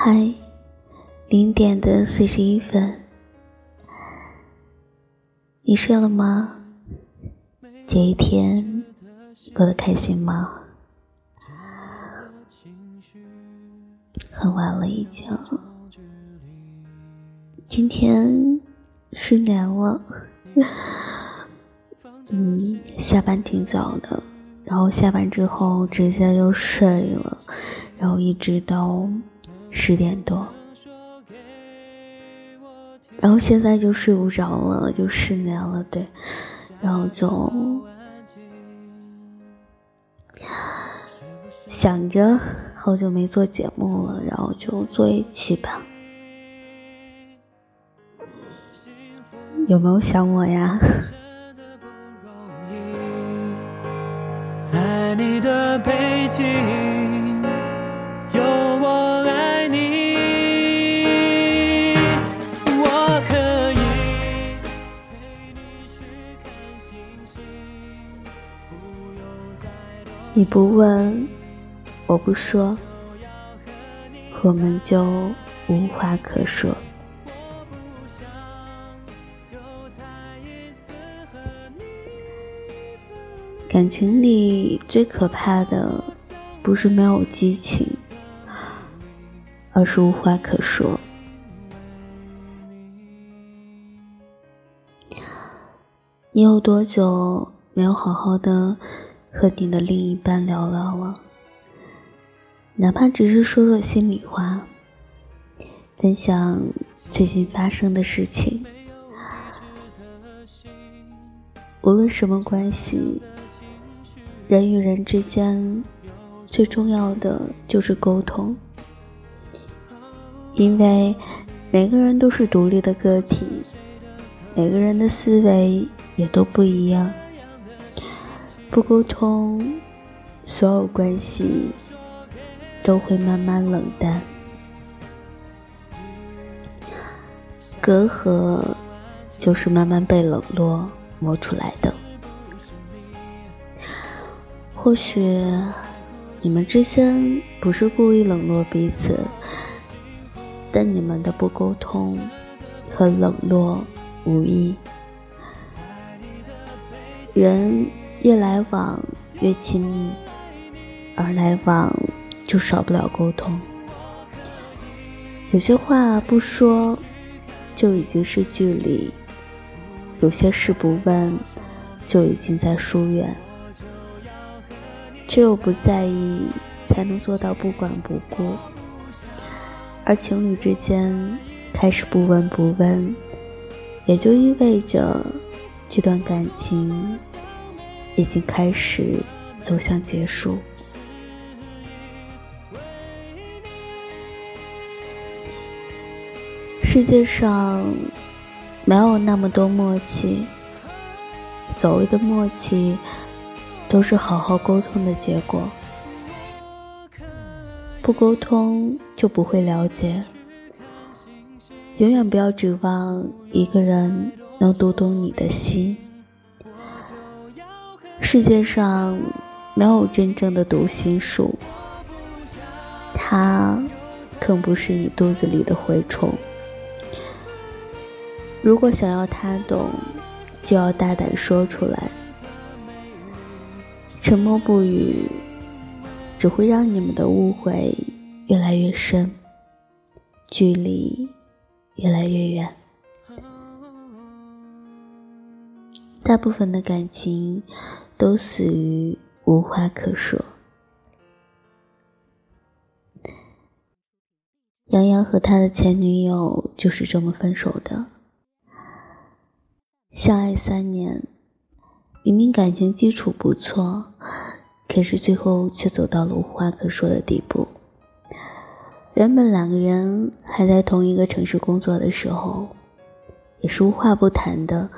嗨，零点的四十一分，你睡了吗？这一天过得开心吗？很晚了，已经。今天失眠了。嗯，下班挺早的，然后下班之后直接就睡了，然后一直到十点多，然后现在就睡不着了，就失眠了，对，然后就想着好久没做节目了，然后就做一期吧。有没有想我呀？在你的背景你不问，我不说，我们就无话可说。感情里最可怕的，不是没有激情，而是无话可说。你有多久没有好好的和你的另一半聊聊了？哪怕只是说说心里话，分享最近发生的事情，无论什么关系。人与人之间最重要的就是沟通，因为每个人都是独立的个体，每个人的思维也都不一样。不沟通，所有关系都会慢慢冷淡，隔阂就是慢慢被冷落磨出来的。或许你们之间不是故意冷落彼此，但你们的不沟通和冷落无异。人越来往越亲密，而来往就少不了沟通。有些话不说，就已经是距离；有些事不问，就已经在疏远。只有不在意，才能做到不管不顾。而情侣之间开始不闻不问，也就意味着这段感情已经开始走向结束。世界上没有那么多默契，所谓的默契。都是好好沟通的结果，不沟通就不会了解。永远不要指望一个人能读懂你的心。世界上没有真正的读心术，他更不是你肚子里的蛔虫。如果想要他懂，就要大胆说出来。沉默不语，只会让你们的误会越来越深，距离越来越远。大部分的感情都死于无话可说。杨洋和他的前女友就是这么分手的，相爱三年。明明感情基础不错，可是最后却走到了无话可说的地步。原本两个人还在同一个城市工作的时候，也是无话不谈的。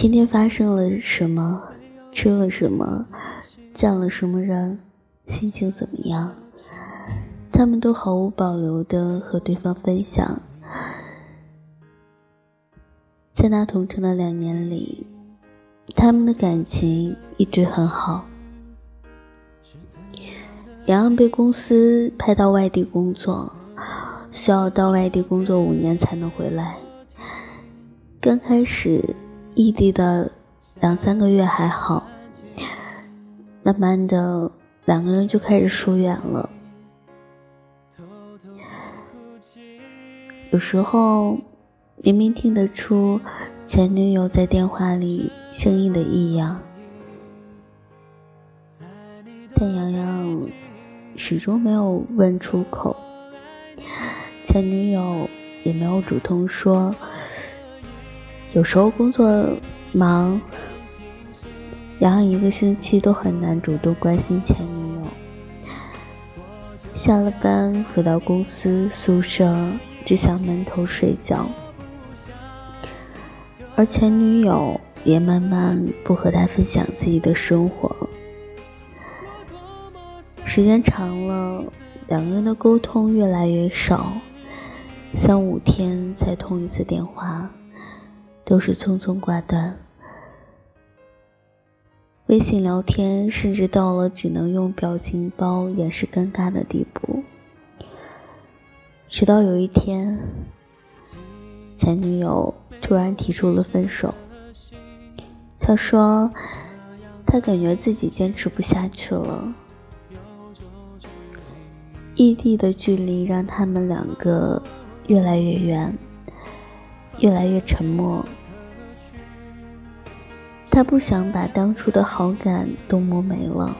今天发生了什么，吃了什么，见了什么人，心情怎么样，他们都毫无保留的和对方分享。在那同城的两年里。他们的感情一直很好。洋洋被公司派到外地工作，需要到外地工作五年才能回来。刚开始异地的两三个月还好，慢慢的两个人就开始疏远了。有时候明明听得出前女友在电话里声音的异样，但洋洋始终没有问出口，前女友也没有主动说。有时候工作忙，然后一个星期都很难主动关心前女友。下了班回到公司宿舍。只想闷头睡觉，而前女友也慢慢不和他分享自己的生活。时间长了，两个人的沟通越来越少，三五天才通一次电话，都是匆匆挂断。微信聊天甚至到了只能用表情包掩饰尴尬的地步。直到有一天，前女友突然提出了分手。他说，他感觉自己坚持不下去了。异地的距离让他们两个越来越远，越来越沉默。他不想把当初的好感都磨没了。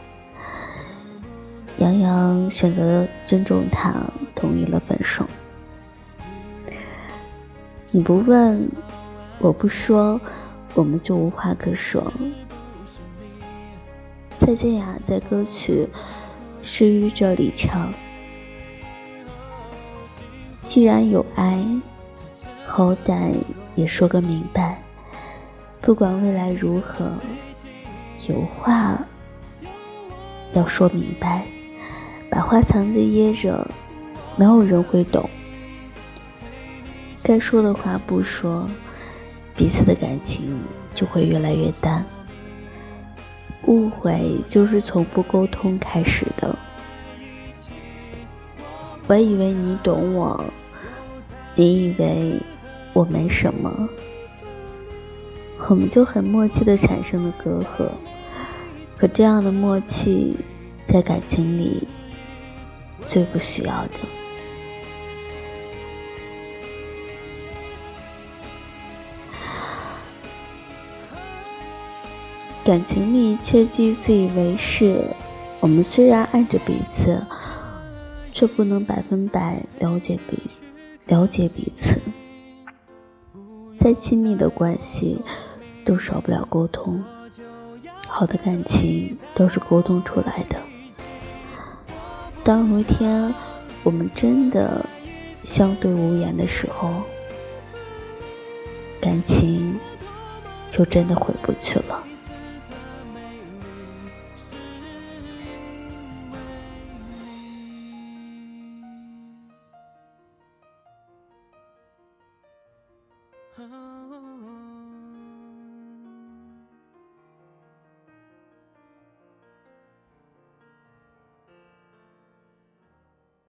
杨洋选择尊重他，同意了分手。你不问，我不说，我们就无话可说。蔡健雅在歌曲《失语》这里唱：“既然有爱，好歹也说个明白。不管未来如何，有话要说明白。”把话藏着掖着，没有人会懂。该说的话不说，彼此的感情就会越来越淡。误会就是从不沟通开始的。我以为你懂我，你以为我没什么，我们就很默契的产生了隔阂。可这样的默契，在感情里。最不需要的感情里，切忌自以为是。我们虽然爱着彼此，却不能百分百了解彼了解彼此。再亲密的关系，都少不了沟通。好的感情都是沟通出来的。当有一天我们真的相对无言的时候，感情就真的回不去了。Oh.